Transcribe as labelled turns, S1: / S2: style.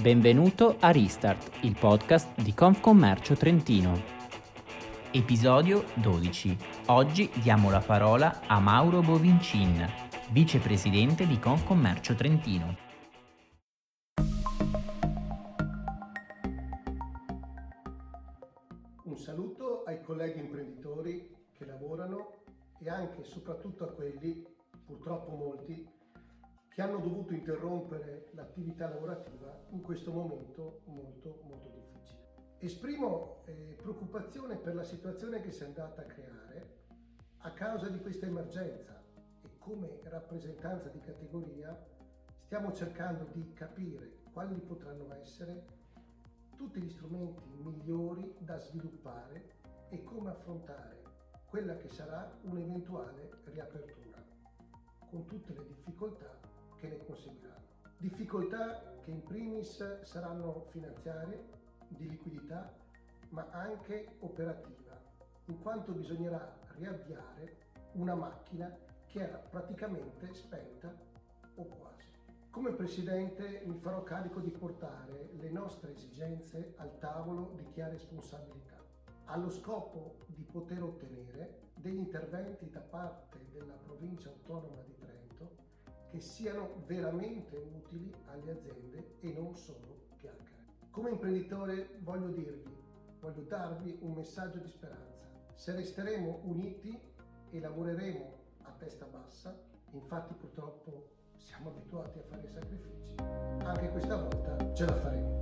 S1: Benvenuto a Restart, il podcast di Confcommercio Trentino. Episodio 12. Oggi diamo la parola a Mauro Bovincin, vicepresidente di Confcommercio Trentino.
S2: Un saluto ai colleghi imprenditori che lavorano e anche e soprattutto a quelli, purtroppo molti, che hanno dovuto interrompere l'attività lavorativa in questo momento molto molto difficile. Esprimo eh, preoccupazione per la situazione che si è andata a creare a causa di questa emergenza e come rappresentanza di categoria stiamo cercando di capire quali potranno essere tutti gli strumenti migliori da sviluppare e come affrontare quella che sarà un'eventuale riapertura, con tutte le difficoltà che ne conseguiranno. Difficoltà che in primis saranno finanziarie, di liquidità, ma anche operativa, in quanto bisognerà riavviare una macchina che era praticamente spenta o quasi. Come Presidente mi farò carico di portare le nostre esigenze al tavolo di chi ha responsabilità, allo scopo di poter ottenere degli interventi da parte della provincia autonoma di Trento che siano veramente utili alle aziende e non solo chiacchiere. Come imprenditore voglio dirvi, voglio darvi un messaggio di speranza. Se resteremo uniti e lavoreremo a testa bassa, infatti purtroppo siamo abituati a fare sacrifici, anche questa volta ce la faremo.